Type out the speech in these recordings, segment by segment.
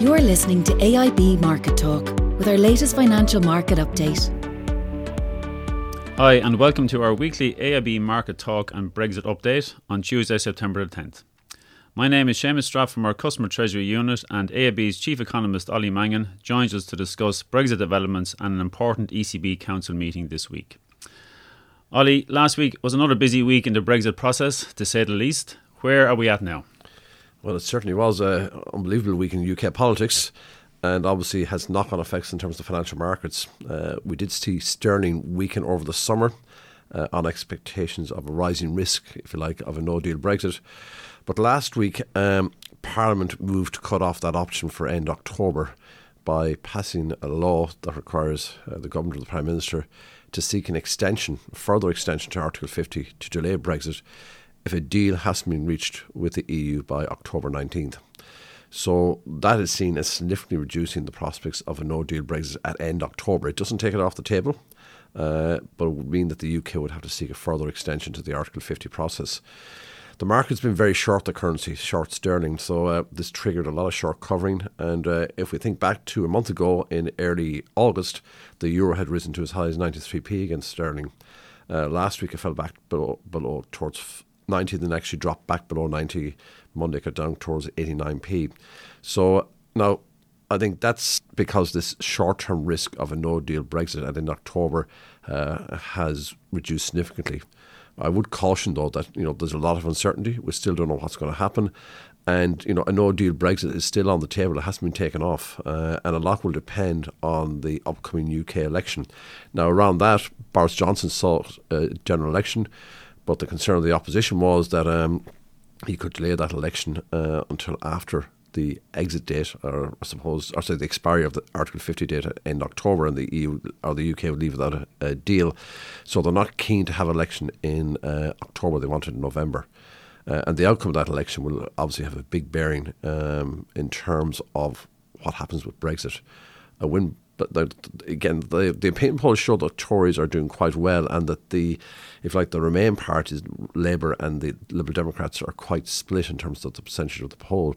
You're listening to AIB Market Talk with our latest financial market update. Hi, and welcome to our weekly AIB Market Talk and Brexit update on Tuesday, September the 10th. My name is Seamus Strapp from our Customer Treasury Unit, and AIB's Chief Economist Ollie Mangan joins us to discuss Brexit developments and an important ECB Council meeting this week. Ollie, last week was another busy week in the Brexit process, to say the least. Where are we at now? Well, it certainly was an unbelievable week in UK politics and obviously has knock on effects in terms of financial markets. Uh, we did see sterling weaken over the summer uh, on expectations of a rising risk, if you like, of a no deal Brexit. But last week, um, Parliament moved to cut off that option for end October by passing a law that requires uh, the government or the Prime Minister to seek an extension, a further extension to Article 50 to delay Brexit if a deal hasn't been reached with the EU by October 19th. So that is seen as significantly reducing the prospects of a no deal Brexit at end October. It doesn't take it off the table, uh, but it would mean that the UK would have to seek a further extension to the Article 50 process. The market's been very short the currency, short sterling, so uh, this triggered a lot of short covering. And uh, if we think back to a month ago in early August, the euro had risen to as high as 93p against sterling. Uh, last week it fell back below, below towards 90, then actually dropped back below 90. Monday got down towards 89p. So now I think that's because this short term risk of a no deal Brexit and in October uh, has reduced significantly. I would caution though that you know there's a lot of uncertainty. We still don't know what's going to happen, and you know a no deal Brexit is still on the table. It hasn't been taken off, uh, and a lot will depend on the upcoming UK election. Now around that, Boris Johnson sought a general election. But the concern of the opposition was that um, he could delay that election uh, until after the exit date, or I suppose, or say the expiry of the Article 50 date in October, and the EU or the UK would leave without a, a deal. So they're not keen to have an election in uh, October. They want it in November. Uh, and the outcome of that election will obviously have a big bearing um, in terms of what happens with Brexit. A win but again, the, the opinion polls show that Tories are doing quite well, and that the, if like the Remain parties, Labour and the Liberal Democrats are quite split in terms of the percentage of the poll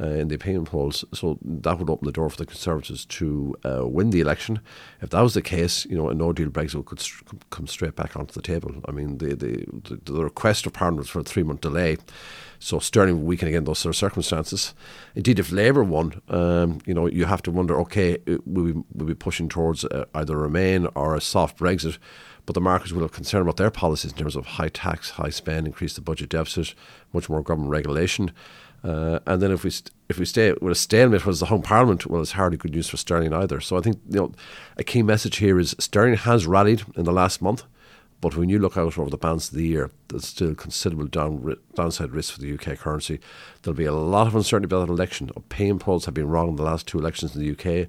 uh, in the opinion polls. So that would open the door for the Conservatives to uh, win the election. If that was the case, you know, a no deal Brexit could st- come straight back onto the table. I mean, the the, the, request of Parliament for a three month delay. So Sterling will weaken again those sort of circumstances. Indeed, if Labour won, um, you know, you have to wonder, okay, will we will be pushing towards uh, either Remain or a soft Brexit? But the markets will have concern about their policies in terms of high tax, high spend, increase the budget deficit, much more government regulation. Uh, and then if we st- if we stay with a stalemate was the home parliament, well, it's hardly good news for sterling either. So I think you know a key message here is sterling has rallied in the last month, but when you look out over the balance of the year, there's still considerable down, downside risk for the UK currency. There'll be a lot of uncertainty about that election. Opinion polls have been wrong in the last two elections in the UK.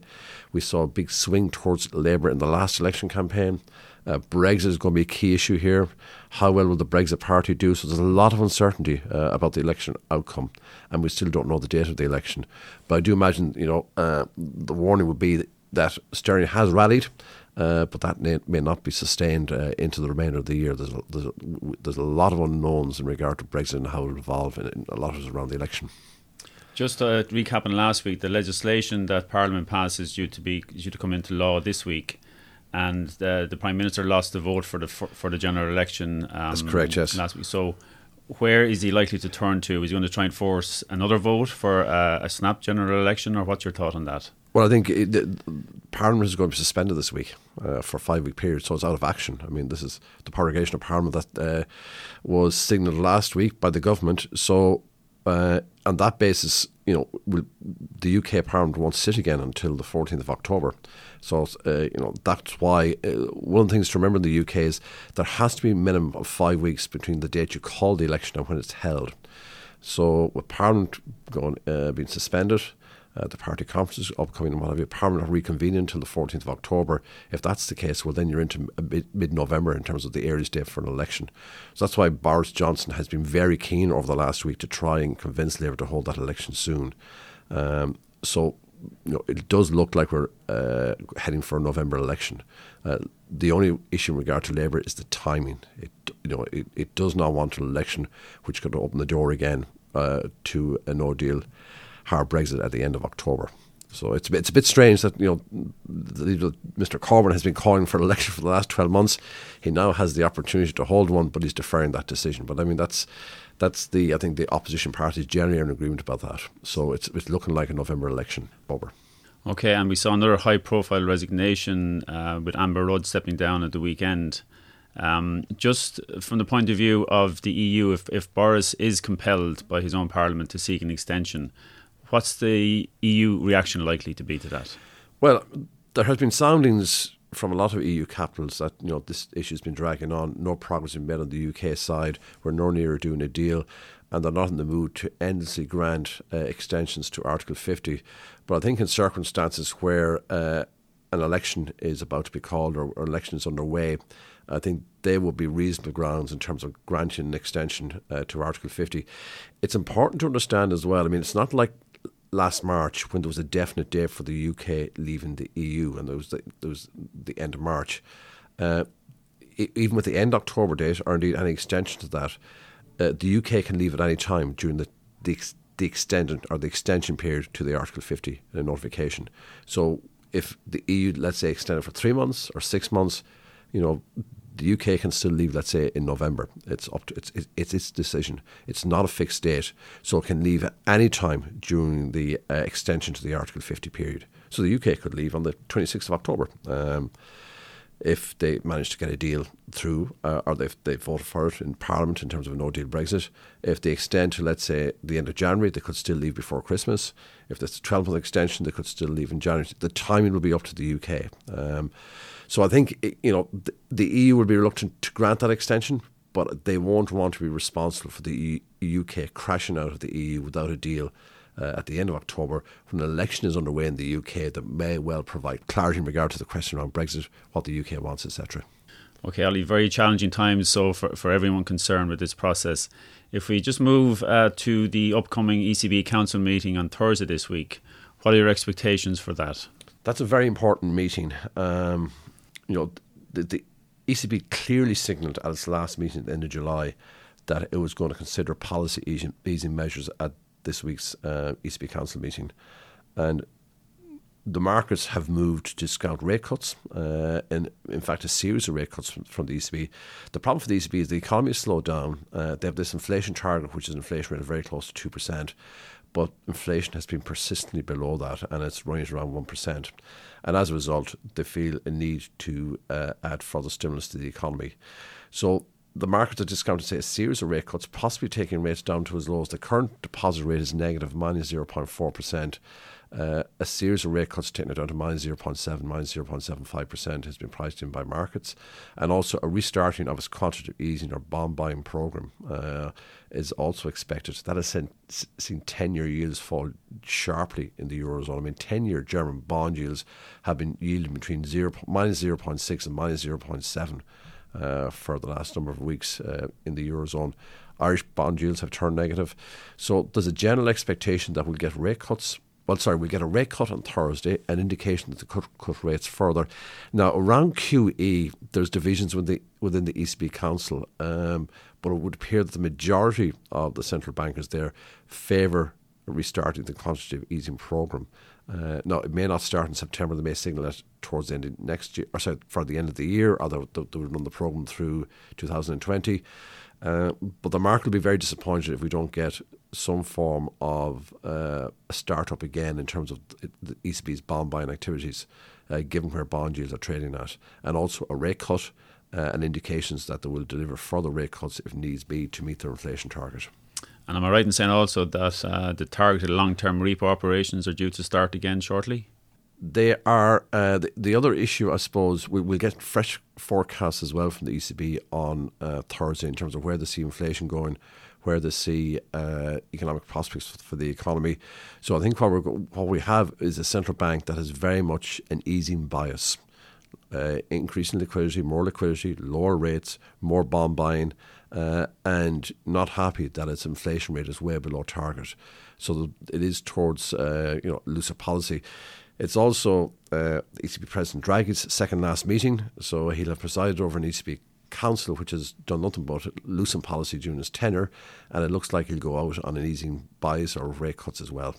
We saw a big swing towards Labour in the last election campaign. Uh, Brexit is going to be a key issue here. How well will the Brexit Party do? So there's a lot of uncertainty uh, about the election outcome, and we still don't know the date of the election. But I do imagine, you know, uh, the warning would be that sterling has rallied, uh, but that may, may, not be sustained uh, into the remainder of the year. There's a, there's, a, there's a lot of unknowns in regard to Brexit and how it will evolve, and a lot of it around the election. Just uh, recapping last week, the legislation that Parliament passed is due to be due to come into law this week and the, the prime minister lost the vote for the for, for the general election. Um, That's correct. Yes. Last week. So, where is he likely to turn to? Is he going to try and force another vote for uh, a snap general election, or what's your thought on that? Well, I think it, the, Parliament is going to be suspended this week uh, for a five week period, so it's out of action. I mean, this is the prorogation of Parliament that uh, was signalled last week by the government. So, uh, on that basis, you know, will, the UK Parliament won't sit again until the 14th of October. So, uh, you know, that's why uh, one of the things to remember in the UK is there has to be a minimum of five weeks between the date you call the election and when it's held. So, with Parliament going, uh, being suspended, uh, the party conferences upcoming and what have you, Parliament are reconvening until the 14th of October. If that's the case, well, then you're into mid November in terms of the earliest date for an election. So that's why Boris Johnson has been very keen over the last week to try and convince Labour to hold that election soon. Um, so you know, it does look like we're uh, heading for a November election. Uh, the only issue in regard to Labour is the timing. It, you know, it, it does not want an election which could open the door again uh, to a no deal hard Brexit at the end of October. So it's it's a bit strange that you know Mr. Corbyn has been calling for an election for the last twelve months. He now has the opportunity to hold one, but he's deferring that decision. But I mean that's that's the I think the opposition parties generally are in agreement about that. So it's it's looking like a November election, Bobber. Okay, and we saw another high-profile resignation uh, with Amber Rudd stepping down at the weekend. Um, just from the point of view of the EU, if, if Boris is compelled by his own parliament to seek an extension, what's the EU reaction likely to be to that? Well, there has been soundings from a lot of EU capitals that you know this issue has been dragging on. No progress has been made on the UK side. We're no nearer doing a deal, and they're not in the mood to endlessly grant uh, extensions to Article 50. But I think in circumstances where uh, an election is about to be called or, or election is underway, I think they would be reasonable grounds in terms of granting an extension uh, to Article 50. It's important to understand as well. I mean, it's not like last March when there was a definite date for the UK leaving the EU, and there was the, there was the end of March. Uh, even with the end October date, or indeed any extension to that, uh, the UK can leave at any time during the, the the extended or the extension period to the Article 50 uh, notification. So if the EU, let's say, extended for three months or six months, you know, the UK can still leave, let's say, in November. It's up to it's it's its decision. It's not a fixed date, so it can leave at any time during the uh, extension to the Article 50 period. So the UK could leave on the 26th of October. Um, if they manage to get a deal through, uh, or they've, they voted for it in Parliament in terms of a no deal Brexit. If they extend to, let's say, the end of January, they could still leave before Christmas. If there's a 12 month extension, they could still leave in January. The timing will be up to the UK. Um, so I think, you know, the EU will be reluctant to grant that extension, but they won't want to be responsible for the UK crashing out of the EU without a deal uh, at the end of October when an election is underway in the UK that may well provide clarity in regard to the question around Brexit, what the UK wants, etc. Okay, Ollie, very challenging times so for, for everyone concerned with this process. If we just move uh, to the upcoming ECB Council meeting on Thursday this week, what are your expectations for that? That's a very important meeting. Um, you know, the, the ECB clearly signalled at its last meeting at the end of July that it was going to consider policy easing, easing measures at this week's uh, ECB Council meeting, and the markets have moved to discount rate cuts, uh, and in fact, a series of rate cuts from, the ECB. The problem for the ECB is the economy has slowed down. Uh, they have this inflation target, which is an inflation rate of very close to 2%, but inflation has been persistently below that, and it's running around 1%. And as a result, they feel a need to uh, add further stimulus to the economy. So the markets are discounted, say, a series of rate cuts, possibly taking rates down to as low as the current deposit rate is negative, minus 0.4%. Uh, a series of rate cuts taking it down to minus 0.7, minus 0.75% has been priced in by markets. And also a restarting of its quantitative easing or bond buying program uh, is also expected. That has seen, seen 10 year yields fall sharply in the Eurozone. I mean, 10 year German bond yields have been yielding between 0, minus 0.6 and minus 0.7 uh, for the last number of weeks uh, in the Eurozone. Irish bond yields have turned negative. So there's a general expectation that we'll get rate cuts. Well, sorry, we'll get a rate cut on Thursday, an indication that the cut, cut rates further. Now, around QE, there's divisions within the, within the ECB Council, um, but it would appear that the majority of the central bankers there favour restarting the quantitative easing programme. Uh, no, it may not start in September. They may signal it towards the end of next year, or sorry, for the end of the year, or they, they would run the program through 2020. Uh, but the market will be very disappointed if we don't get some form of uh, a start-up again in terms of the ECB's bond buying activities, uh, given where bond yields are trading at, and also a rate cut uh, and indications that they will deliver further rate cuts if needs be to meet their inflation target. And am I right in saying also that uh, the targeted long term repo operations are due to start again shortly? They are. Uh, the, the, other issue, I suppose, we, will get fresh forecasts as well from the ECB on uh, Thursday in terms of where they see inflation going, where they see uh, economic prospects for, the economy. So I think what, we what we have is a central bank that has very much an easing bias. Uh, increasing liquidity, more liquidity, lower rates, more bond buying, uh, and not happy that its inflation rate is way below target. So it is towards uh, you know looser policy. It's also uh, ECB President Draghi's second last meeting, so he'll have presided over an ECB Council which has done nothing but loosen policy during his tenure, and it looks like he'll go out on an easing bias or rate cuts as well.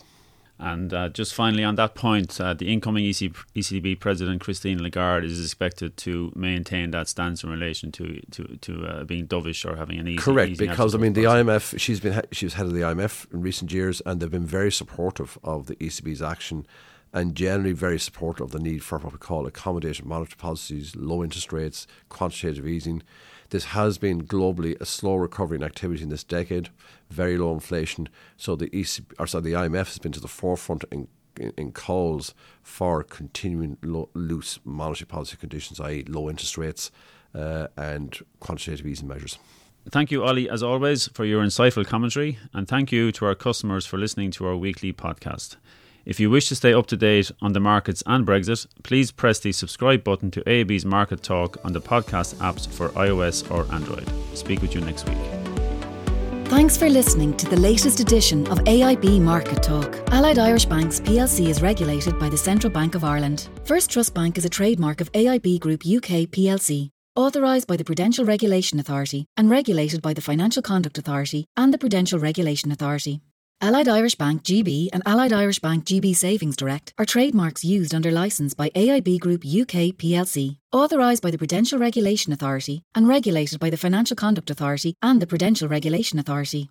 And uh, just finally, on that point, uh, the incoming EC, ECB President Christine Lagarde is expected to maintain that stance in relation to to, to uh, being dovish or having an easy. Correct, easy because I mean the. IMF. She's been she was head of the IMF in recent years, and they've been very supportive of the ECB's action, and generally very supportive of the need for what we call accommodating monetary policies, low interest rates, quantitative easing. This has been globally a slow recovery in activity in this decade, very low inflation. So the ECB, or sorry, the IMF has been to the forefront in in, in calls for continuing lo- loose monetary policy conditions, i.e., low interest rates uh, and quantitative easing measures. Thank you, Ollie, as always, for your insightful commentary, and thank you to our customers for listening to our weekly podcast. If you wish to stay up to date on the markets and Brexit, please press the subscribe button to AIB's Market Talk on the podcast apps for iOS or Android. Speak with you next week. Thanks for listening to the latest edition of AIB Market Talk. Allied Irish Banks plc is regulated by the Central Bank of Ireland. First Trust Bank is a trademark of AIB Group UK plc, authorised by the Prudential Regulation Authority and regulated by the Financial Conduct Authority and the Prudential Regulation Authority. Allied Irish Bank GB and Allied Irish Bank GB Savings Direct are trademarks used under licence by AIB Group UK plc, authorised by the Prudential Regulation Authority and regulated by the Financial Conduct Authority and the Prudential Regulation Authority.